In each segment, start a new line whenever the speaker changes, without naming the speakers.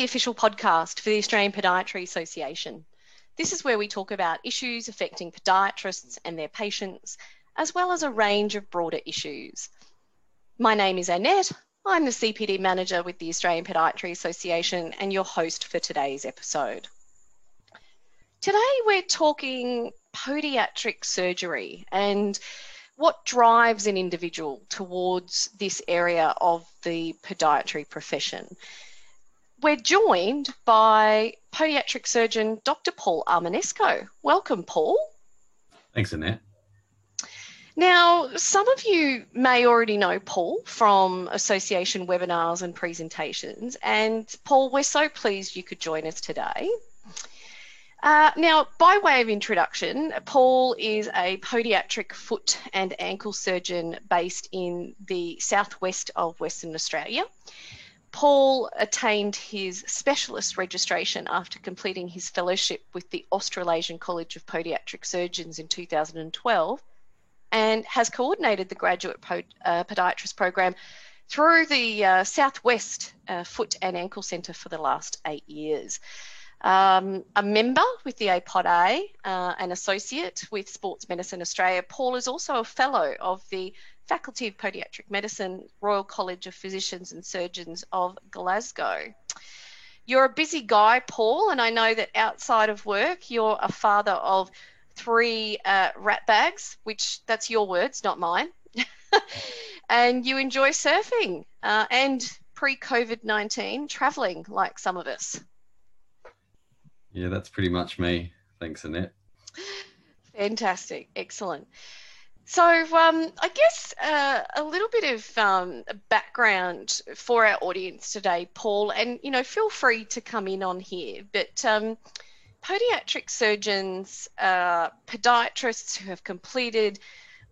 the official podcast for the Australian Podiatry Association. This is where we talk about issues affecting podiatrists and their patients, as well as a range of broader issues. My name is Annette. I'm the CPD manager with the Australian Podiatry Association and your host for today's episode. Today we're talking podiatric surgery and what drives an individual towards this area of the podiatry profession. We're joined by podiatric surgeon Dr. Paul Armenesco. Welcome, Paul.
Thanks, Annette.
Now, some of you may already know Paul from association webinars and presentations. And Paul, we're so pleased you could join us today. Uh, now, by way of introduction, Paul is a podiatric foot and ankle surgeon based in the southwest of Western Australia. Paul attained his specialist registration after completing his fellowship with the Australasian College of Podiatric Surgeons in 2012 and has coordinated the graduate uh, podiatrist program through the uh, Southwest uh, Foot and Ankle Centre for the last eight years um, a member with the APODA, uh, an associate with Sports Medicine Australia. Paul is also a fellow of the Faculty of Podiatric Medicine, Royal College of Physicians and Surgeons of Glasgow. You're a busy guy, Paul, and I know that outside of work, you're a father of three uh, rat bags, which that's your words, not mine. and you enjoy surfing uh, and pre COVID 19 traveling like some of us.
Yeah, that's pretty much me. Thanks, Annette.
Fantastic. Excellent. So, um, I guess uh, a little bit of um, background for our audience today, Paul, and you know, feel free to come in on here. But um, podiatric surgeons, uh, podiatrists who have completed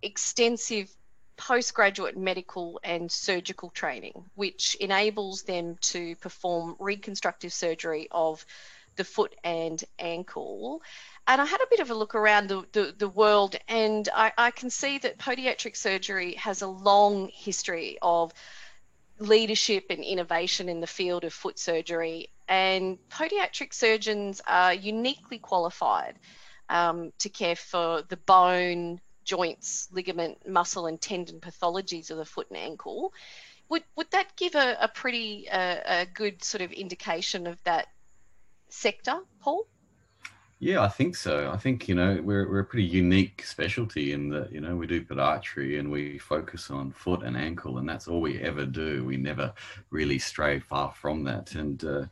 extensive postgraduate medical and surgical training, which enables them to perform reconstructive surgery of the foot and ankle. And I had a bit of a look around the, the, the world, and I, I can see that podiatric surgery has a long history of leadership and innovation in the field of foot surgery. And podiatric surgeons are uniquely qualified um, to care for the bone, joints, ligament, muscle, and tendon pathologies of the foot and ankle. Would, would that give a, a pretty uh, a good sort of indication of that sector, Paul?
Yeah, I think so. I think you know we're we're a pretty unique specialty in that you know we do podiatry and we focus on foot and ankle, and that's all we ever do. We never really stray far from that, and uh,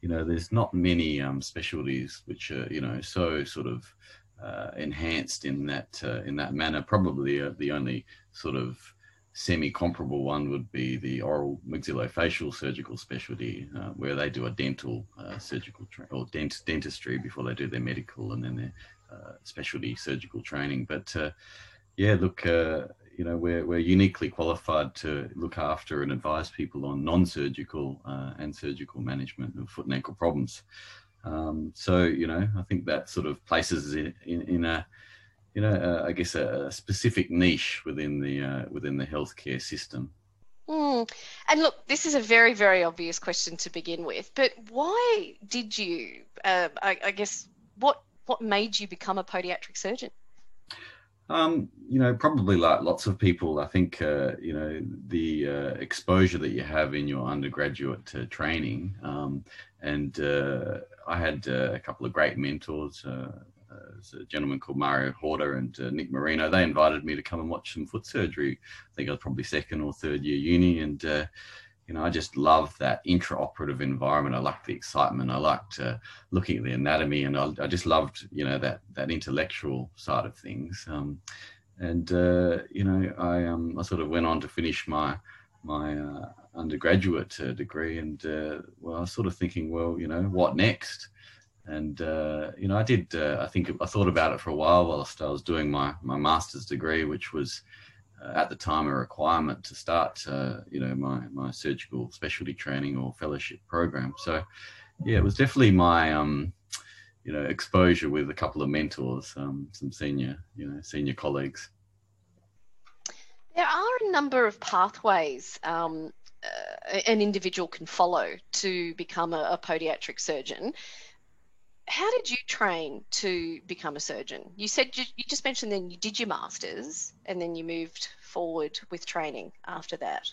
you know there's not many um, specialties which are you know so sort of uh, enhanced in that uh, in that manner. Probably uh, the only sort of semi-comparable one would be the oral maxillofacial surgical specialty, uh, where they do a dental uh, surgical tra- or dent- dentistry before they do their medical and then their uh, specialty surgical training. But uh, yeah, look, uh, you know, we're we're uniquely qualified to look after and advise people on non-surgical uh, and surgical management of foot and ankle problems. Um, so you know, I think that sort of places in, in, in a you know, uh, I guess a, a, specific niche within the uh, within the healthcare system.
Mm. And look, this is a very very obvious question to begin with, but why did you? Uh, I, I, guess what what made you become a podiatric surgeon?
Um, you know, probably like lots of people, I think uh, you know the uh, exposure that you have in your undergraduate uh, training, um, and I had a couple of great mentors there's a gentleman called Mario Horta and uh, Nick Marino. They invited me to come and watch some foot surgery. I think I was probably second or third year uni, and uh, you know I just loved that intraoperative environment. I liked the excitement. I liked uh, looking at the anatomy, and I, I, just loved you know that that intellectual side of things. Um, and uh, you know I um, I sort of went on to finish my my uh, undergraduate uh, degree, and well I was sort of thinking, well you know what next and uh, you know, I did. Uh, I think I thought about it for a while whilst I was doing my my master's degree, which was uh, at the time a requirement to start. Uh, you know, my my surgical specialty training or fellowship program. So, yeah, it was definitely my um, you know exposure with a couple of mentors, um, some senior you know senior colleagues.
There are a number of pathways um, uh, an individual can follow to become a, a podiatric surgeon. How did you train to become a surgeon? You said you, you just mentioned then you did your masters and then you moved forward with training after that.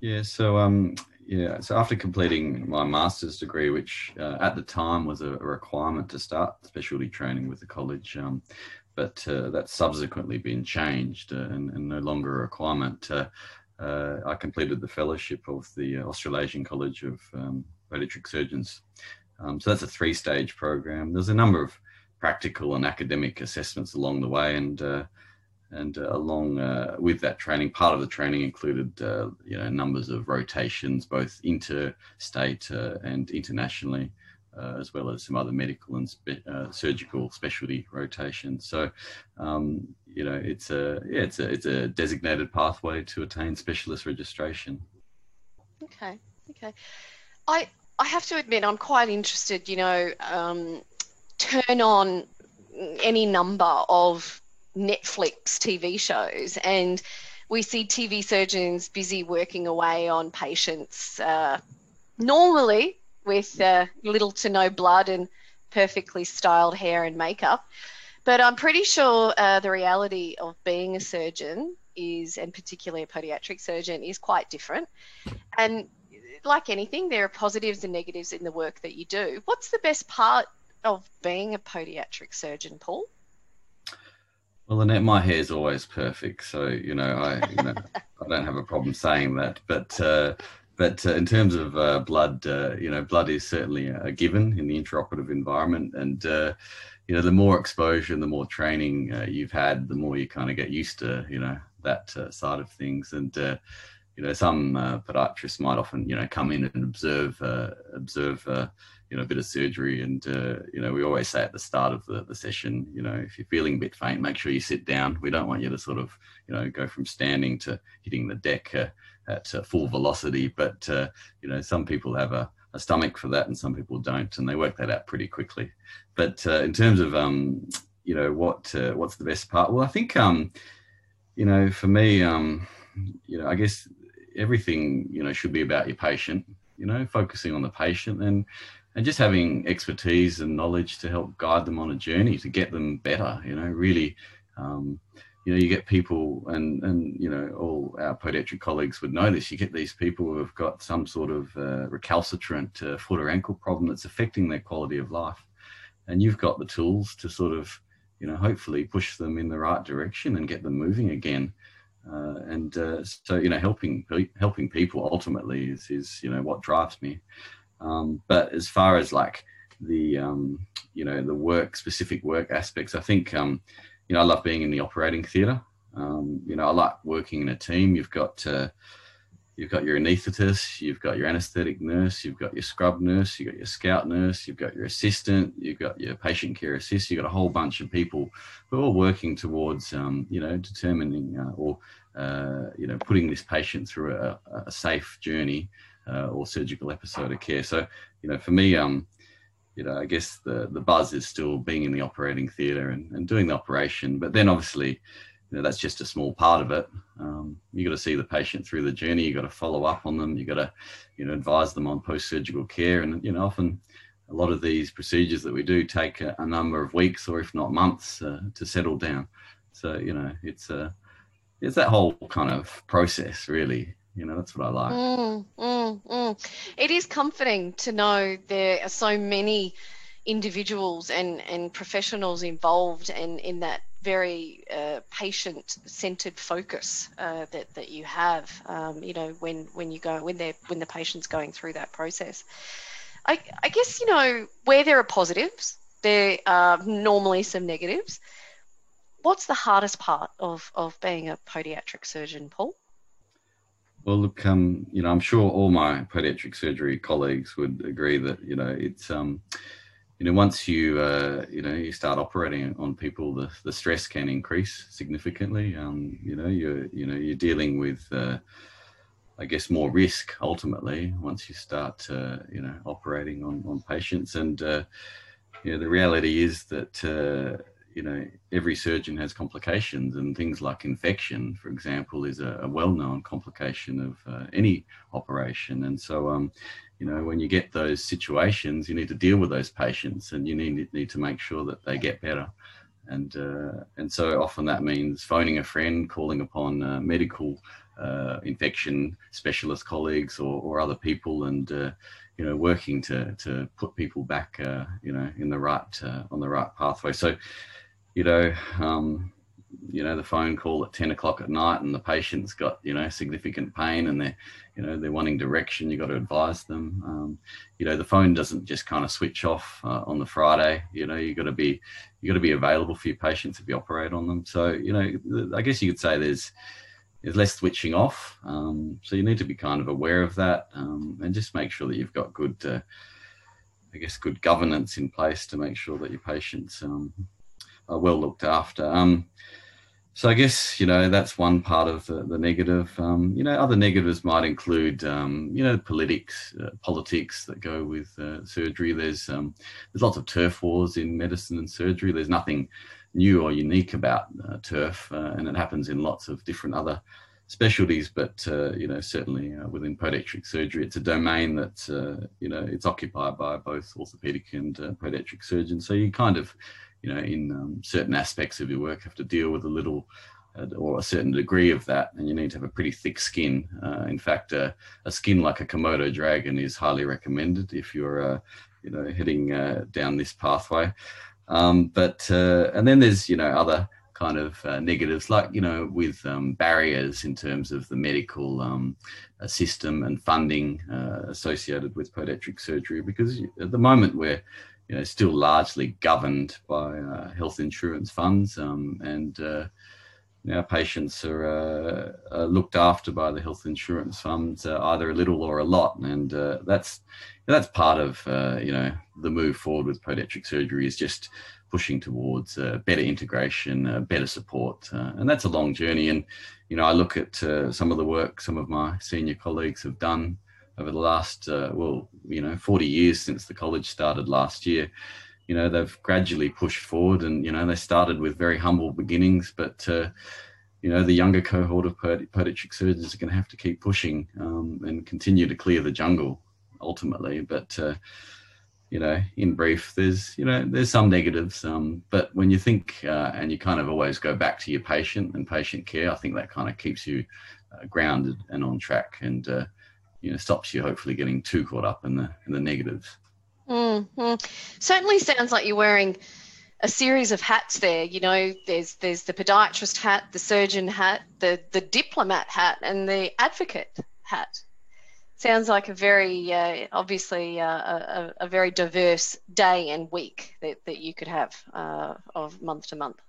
Yeah, so um, yeah, so after completing my master's degree, which uh, at the time was a, requirement to start specialty training with the college, um, but uh, that's subsequently been changed uh, and, and, no longer a requirement. Uh, uh, I completed the fellowship of the Australasian College of um, Podiatric Surgeons. Um, so that's a three-stage program. There's a number of practical and academic assessments along the way, and uh, and uh, along uh, with that training, part of the training included uh, you know numbers of rotations, both interstate uh, and internationally, uh, as well as some other medical and spe- surgical specialty rotations. So, um, you know, it's a yeah, it's a it's a designated pathway to attain specialist registration.
Okay, okay. I I have to admit, I'm quite interested. You know, um, turn on any number of Netflix TV shows, and we see TV surgeons busy working away on patients, uh, normally with uh, little to no blood and perfectly styled hair and makeup. But I'm pretty sure uh, the reality of being a surgeon is, and particularly a podiatric surgeon, is quite different. And like anything, there are positives and negatives in the work that you do. What's the best part of being a podiatric surgeon, Paul?
Well, Annette, my hair is always perfect, so you know I, you know, I don't have a problem saying that. But uh, but uh, in terms of uh, blood, uh, you know, blood is certainly a given in the intraoperative environment, and uh, you know, the more exposure and the more training uh, you've had, the more you kind of get used to you know that side of things, and you know, some podiatrists might often you know come in and observe observe you know, a bit of surgery. And, uh, you know, we always say at the start of the, the session, you know, if you're feeling a bit faint, make sure you sit down. We don't want you to sort of, you know, go from standing to hitting the deck uh, at uh, full velocity. But, uh, you know, some people have a, a, stomach for that and some people don't, and they work that out pretty quickly. But uh, in terms of, um, you know, what uh, what's the best part? Well, I think, um, you know, for me, um, you know, I guess everything, you know, should be about your patient you know, focusing on the patient and and just having expertise and knowledge to help guide them on a journey to get them better you know really um, you know you get people and and you know all our podiatric colleagues would know this you get these people who have got some sort of uh, recalcitrant uh, foot or ankle problem that's affecting their quality of life. And you've got the tools to sort of you know hopefully push them in the right direction and get them moving again uh, and uh, so you know helping helping people ultimately is is you know what drives me um, but as far as like the um, you know the work specific work aspects, I think um, you know I love being in the operating theatre. Um, you know I like working in a team. You've got uh, you've got your anaesthetist, you've got your anaesthetic nurse, you've got your scrub nurse, you've got your scout nurse, you've got your assistant, you've got your patient care assist, you've got a whole bunch of people who are working towards, um, you know, determining uh, or, uh, you know, putting this patient through a, a safe journey uh, or surgical episode of care. So, you know, for me, um, you know, I guess the the buzz is still being in the operating theatre and, and doing the operation. But then, obviously, know, that's just a small part of it. Um, you got to see the patient through the journey. You got to follow up on them. You got to, you know, advise them on post surgical care. And you know, often a lot of these procedures that we do take a, a number of weeks or if not months uh, to settle down. So you know, it's a uh, it's that whole kind of process really you know that's what i like
mm, mm, mm. it is comforting to know there are so many individuals and and professionals involved in in that very uh, patient centered focus uh, that that you have um, you know when when you go when they when the patient's going through that process. I, I guess you know where there are positives there are normally some negatives. What's the hardest part of of being a podiatric surgeon paul?
Well, look, um, you know, I'm sure all my podiatric surgery colleagues would agree that you know it's um, you know once you uh, you know you start operating on people, the, the stress can increase significantly. Um, you know, you're you know you're dealing with uh, I guess more risk ultimately once you start uh, you know operating on on patients, and uh, you know the reality is that uh, you know, every surgeon has complications, and things like infection, for example, is a, a well-known complication of uh, any operation. And so, um, you know, when you get those situations, you need to deal with those patients, and you need need to make sure that they get better. And uh, and so often that means phoning a friend, calling upon uh, medical uh, infection specialist colleagues or, or other people, and uh, you know, working to to put people back, uh, you know, in the right uh, on the right pathway. So, you know, um, you know, the phone call at ten o'clock at night, and the patient's got you know significant pain, and they're you know they're wanting direction. you've got to advise them. Um, you know, the phone doesn't just kind of switch off uh, on the Friday. You know, you got to be you got to be available for your patients if you operate on them. So, you know, I guess you could say there's there's less switching off. Um, so you need to be kind of aware of that um, and just make sure that you've got good, uh, I guess, good governance in place to make sure that your patients um, are well looked after. Um, so I guess you know that's one part of the, the negative. Um, you know, other negatives might include um, you know politics, uh, politics that go with uh, surgery. There's there's lots of turf wars in medicine and surgery. There's nothing new or unique about uh, turf, uh, and it happens in lots of different other specialties. But uh, you know, certainly uh, within podiatric surgery, it's a domain that you know it's occupied by both orthopedic and podiatric surgeons. So you kind of, you know, in um, certain aspects of your work, have to deal with a little. Or a certain degree of that, and you need to have a pretty thick skin. in fact, a skin like a Komodo dragon is highly recommended if you're, you know, heading down this pathway. Um, but uh, and then there's you know other kind of uh, negatives like you know with um, barriers in terms of the medical um, uh, system and funding uh, associated with podiatric surgery because at the moment we're you know still largely governed by uh, health insurance funds um, and uh, our patients are, uh, are, looked after by the health insurance funds, uh, either a little or a lot, and uh, that's that's part of uh, you know the move forward with podiatric surgery is just pushing towards better integration, better support, and that's a long journey. And you know, I look at some of the work some of my senior colleagues have done over the last well, you know, 40 years since the college started last year you know they've gradually pushed forward and you know they started with very humble beginnings but uh, you know the younger cohort of podiatric surgeons are going to have to keep pushing um, and continue to clear the jungle ultimately. But uh, you know in brief there's you know there's some negatives um, but when you think uh, and you kind of always go back to your patient and patient care i think that kind of keeps you uh, grounded and on track. And uh, you know stops you hopefully getting too caught up in the in the negatives
Mm-hmm. Certainly sounds like you're wearing a series of hats there. You know, there's there's the podiatrist hat, the surgeon hat, the the diplomat hat, and the advocate hat. Sounds like a very uh, obviously uh, a, a, very diverse day and week that, that you could have uh, of month to month.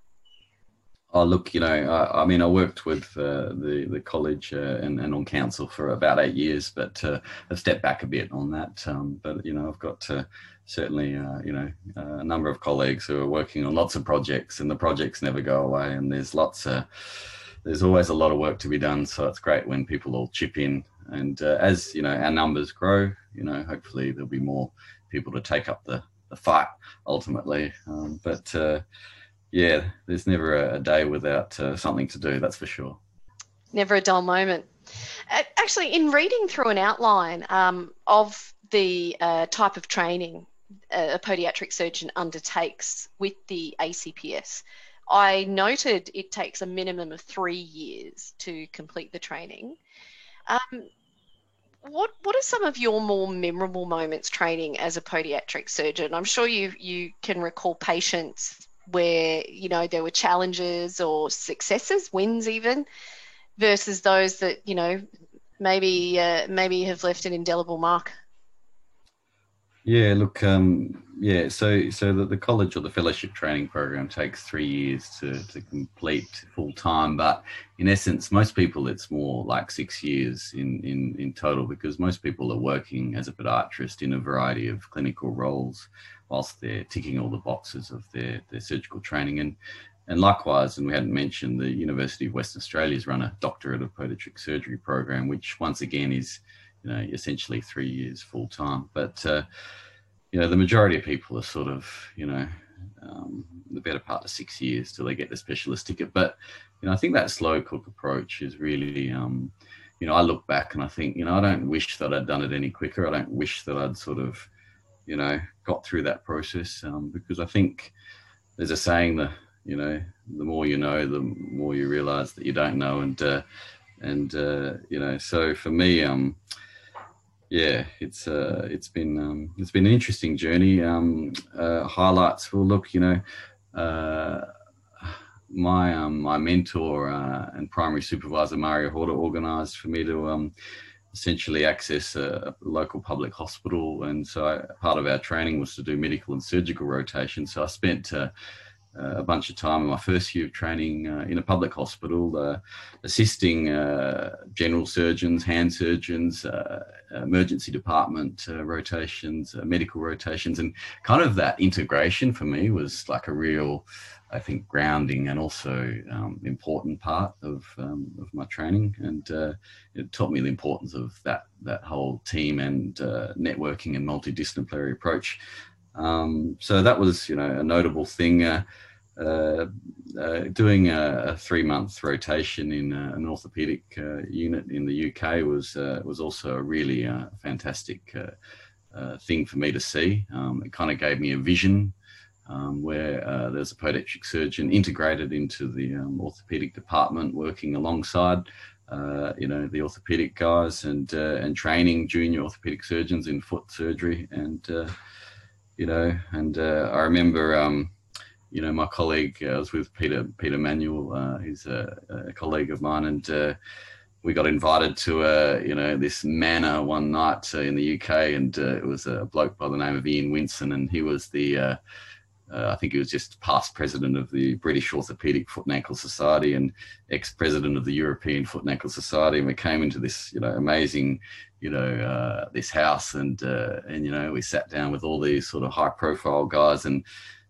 Oh, look, you know, I, I mean, I worked with uh, the the college uh, and, and on council for about eight years, but uh, I've stepped back a bit on that. Um, but you know, I've got uh, certainly, uh, you know, a number of colleagues who are working on lots of projects, and the projects never go away. And there's lots of there's always a lot of work to be done. So it's great when people all chip in. And uh, as you know, our numbers grow, you know, hopefully there'll be more people to take up the the fight ultimately. Um, but yeah, there's never a, day without uh, something to do. That's for sure.
Never a dull moment. Actually, in reading through an outline um, of the uh, type of training a podiatric surgeon undertakes with the ACPS, I noted it takes a minimum of three years to complete the training. Um, what what are some of your more memorable moments training as a podiatric surgeon? I'm sure you you can recall patients where you know there were challenges or successes, wins even, versus those that you know maybe uh, maybe have left an indelible mark.
Yeah, look, um, yeah, so so the, the college or the fellowship training program takes three years to, to complete full time, but in essence, most people it's more like six years in, in, in total because most people are working as a podiatrist in a variety of clinical roles whilst they're ticking all the boxes of their, their surgical training. And, and likewise, and we hadn't mentioned, the University of Western Australia's run a doctorate of podiatric surgery program, which once again is, you know, essentially three years full time. But, uh, you know, the majority of people are sort of, you know, um, the better part of six years till they get the specialist ticket. But you know, I think that slow cook approach is really, um, you know, I look back and I think, you know, I don't wish that I'd done it any quicker. I don't wish that I'd sort of, you know, got through that process um, because I think there's a saying that you know the more you know, the more you realise that you don't know, and uh, and uh, you know, so for me, um, yeah, it's uh, it's been um, it's been an interesting journey. Um, uh, highlights. Well, look, you know, uh, my um, my mentor uh, and primary supervisor Mario Horta organised for me to um, essentially access a, a, local public hospital, and so I, part of our training was to do medical and surgical rotation. So I spent uh, a bunch of time in my first year of training uh, in a public hospital, uh, assisting uh, general surgeons, hand surgeons, uh, emergency department uh, rotations, uh, medical rotations, and kind of that integration for me was like a real, I think, grounding and also um, important part of, um, of my training, and it taught me the importance of that that whole team and networking and multidisciplinary approach. Um, so that was, you know, a notable thing. Uh, uh, doing a, a, three month rotation in uh, an orthopedic uh, unit in the UK was uh, was also a really fantastic thing for me to see. Um, it kind of gave me a vision um, where there's a podiatric surgeon integrated into the um, orthopedic department, working alongside. you know the orthopedic guys and and training junior orthopedic surgeons in foot surgery and you know and I remember um, you know, my colleague, uh, I was with Peter Peter Manuel. Uh, he's a, a, colleague of mine, and uh, we got invited to a you know this manor one night uh, in the UK, and uh, it was a bloke by the name of Ian Winson, and he was the uh, I think he was just past president of the British Orthopaedic Foot and Ankle Society and ex-president of the European Foot and Ankle Society, and we came into this you know amazing you know this house, and and you know we sat down with all these sort of high-profile guys and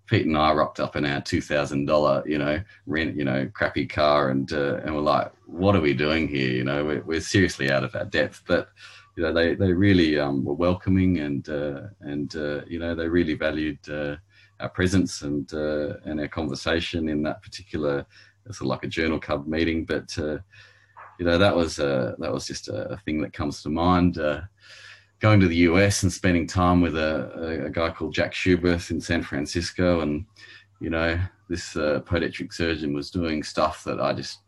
Pete and I rocked up in our two thousand dollar, you know, rent, you know, crappy car, and uh, and we're like, what are we doing here? You know, we're, we're seriously out of our depth. But you know, they they really um, were welcoming, and uh, and uh, you know, they really valued uh, our presence and uh, and our conversation in that particular sort of like a journal club meeting. But uh, you know, that was that was just a, thing that comes to mind going to the US and spending time with a, a, guy called Jack Schuberth in San Francisco, and you know this uh, podiatric surgeon was doing stuff that I just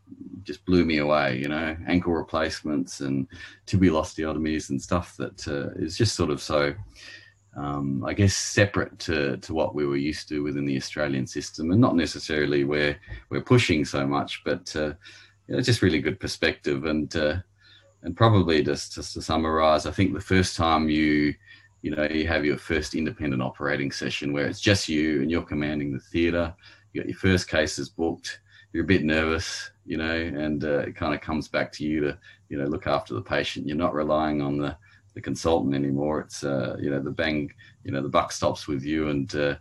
just blew me away. You know, ankle replacements and tibial osteotomies and stuff that uh, is just sort of so. Um, I guess separate to, to what we were used to within the Australian system, and not necessarily where we're pushing so much, but uh, you know, just really good perspective. And uh, and probably just, just to summarize, I think the first time you, you know, you have your first independent operating session where it's just you and you're commanding the theatre, you got your first cases booked, you're a bit nervous, you know, and uh, it kind of comes back to you to, you know, look after the patient. You're not relying on the, the consultant anymore. It's, uh, you know, the bang, you know, the buck stops with you and, uh,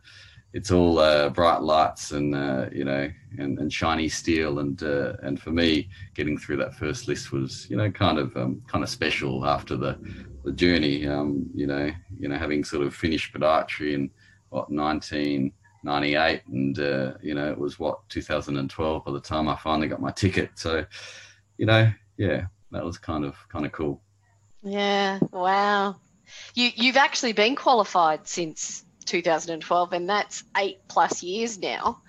it's all uh, bright lights and uh, you know and, and shiny steel. And uh, and for me getting through that first list was you know kind of um, kind of special after the the journey. Um, you know you know having sort of finished podiatry in what 1998 and uh, you know it was what 2012 by the time I finally got my ticket. So you know yeah that was kind of kind of cool.
Yeah wow. You you've actually been qualified since 2012, and that's eight plus years now.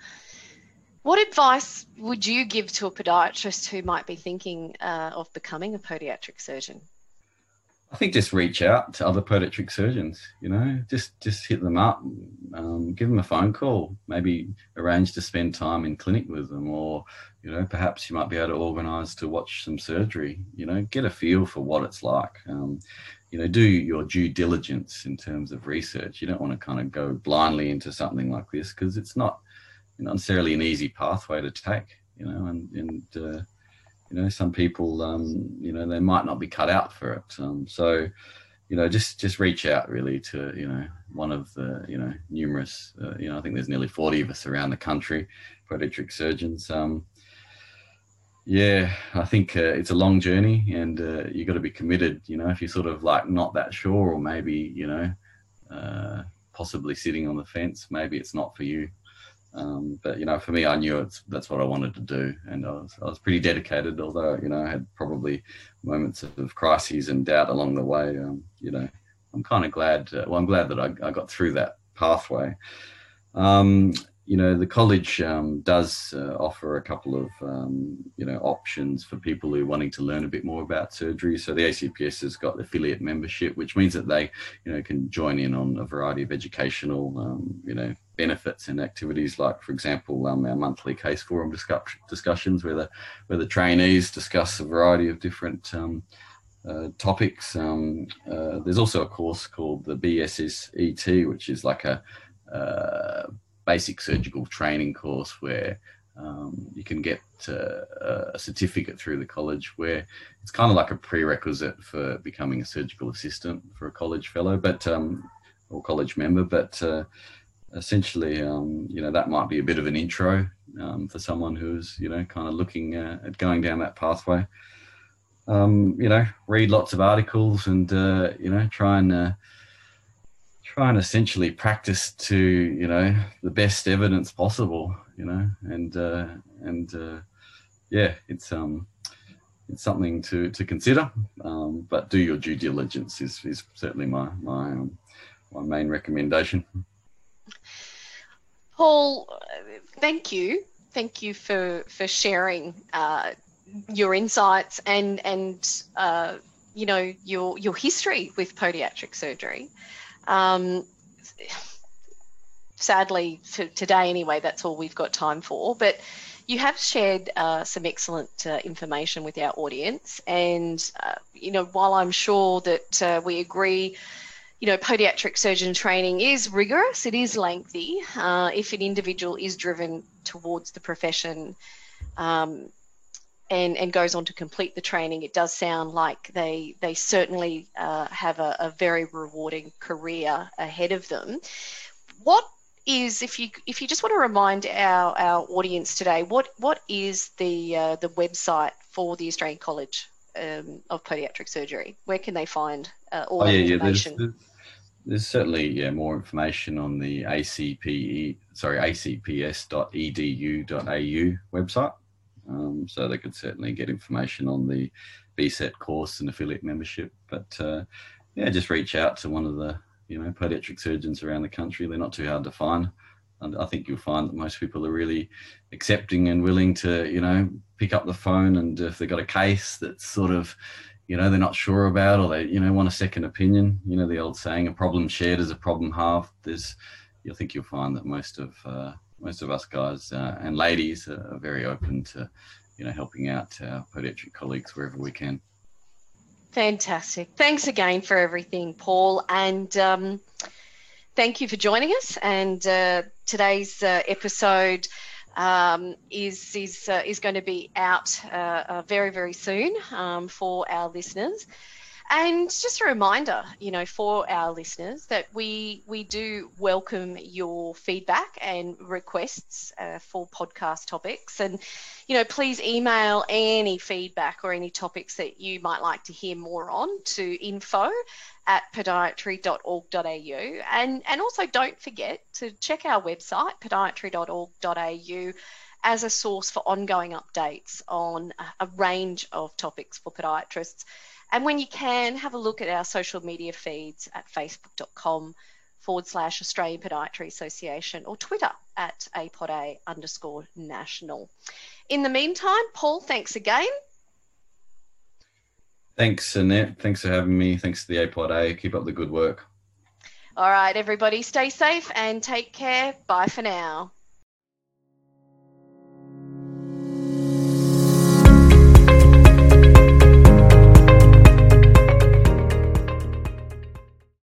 What advice would you give to a podiatrist who might be thinking uh, of becoming a podiatric surgeon?
I think just reach out to other podiatric surgeons. You know, just just hit them up, um, give them a phone call, maybe arrange to spend time in clinic with them, or you know, perhaps you might be able to organise to watch some surgery. You know, get a feel for what it's like. Um, you know, do your due diligence in terms of research. You don't want to kind of go blindly into something like this because it's not, not necessarily an easy pathway to take. You know, and and uh, you know, some people, um, you know, they might not be cut out for it. Um, so, you know, just just reach out really to you know one of the you know numerous. Uh, you know, I think there's nearly 40 of us around the country, podiatric surgeons. Um, yeah, I think uh, it's a long journey, and uh, you got to be committed. You know, if you're sort of like not that sure, or maybe you know, uh, possibly sitting on the fence, maybe it's not for you. Um, but you know, for me, I knew it's that's what I wanted to do, and I was I was pretty dedicated. Although you know, I had probably moments of crises and doubt along the way. Um, you know, I'm kind of glad. Uh, well, I'm glad that I, I got through that pathway. Um, you know, the college um, does uh, offer a couple of, um, you know, options for people who are wanting to learn a bit more about surgery. So the ACPS has got affiliate membership, which means that they, you know, can join in on a variety of educational, um, you know, benefits and activities. Like, for example, um, our monthly case forum discuss- discussions, where the where the trainees discuss a variety of different um, uh, topics. Um, uh, there's also a course called the BSSET, which is like a uh, basic surgical training course where um, you can get uh, a certificate through the college where it's kind of like a prerequisite for becoming a surgical assistant for a college fellow, but um, or college member. But uh, essentially, um, you know, that might be a bit of an intro um, for someone who's you know kind of looking uh, at going down that pathway. Um, you know, read lots of articles and uh, you know try and uh, try and essentially practice to you know the best evidence possible you know and uh, and uh, yeah it's um it's something to to consider. Um, but do your due diligence is is certainly my my um, my main recommendation.
Paul thank you. Thank you for for sharing uh, your insights and and uh, you know your your history with podiatric surgery um, sadly, for today anyway, that's all we've got time for. But you have shared uh, some excellent uh, information with our audience. And, uh, you know, while I'm sure that uh, we agree, you know, podiatric surgeon training is rigorous, it is lengthy. Uh, if an individual is driven towards the profession, um, and, and goes on to complete the training, it does sound like they they certainly uh, have a, a, very rewarding career ahead of them. What is if you if you just want to remind our, our audience today, what what is the uh, the website for the Australian College um, of Podiatric Surgery? Where can they find uh, all oh, yeah, information?
Yeah, there's, there's, certainly yeah more information on the ACPE sorry acps.edu.au website. Um, so they could certainly get information on the BSET course and affiliate membership. But uh, yeah, just reach out to one of the you know podiatric surgeons around the country. They're not too hard to find. And I think you'll find that most people are really accepting and willing to, you know, pick up the phone and if they've got a case that's sort of, you know, they're not sure about or they, you know, want a second opinion. You know, the old saying, a problem shared is a problem halved. There's, I think you'll find that most of uh, most of us guys uh, and ladies are very open to, you know, helping out our podiatric colleagues wherever we can.
Fantastic. Thanks again for everything, Paul. And um, thank you for joining us. And uh, today's uh, episode um, is is uh, is going to be out uh, uh, very very soon um, for our listeners. And just a reminder, you know, for our listeners that we we do welcome your feedback and requests uh, for podcast topics, and you know, please email any feedback or any topics that you might like to hear more on to info at podiatry.org.au, and and also don't forget to check our website podiatry.org.au as a source for ongoing updates on a range of topics for podiatrists and when you can, have a look at our social media feeds at facebook.com forward slash Australian Podiatry Association or Twitter at APODA underscore national. In the meantime, Paul, thanks again.
Thanks, Annette. Thanks for having me. Thanks to the APODA. Keep up the good work.
All right, everybody, stay safe and take care. Bye for now.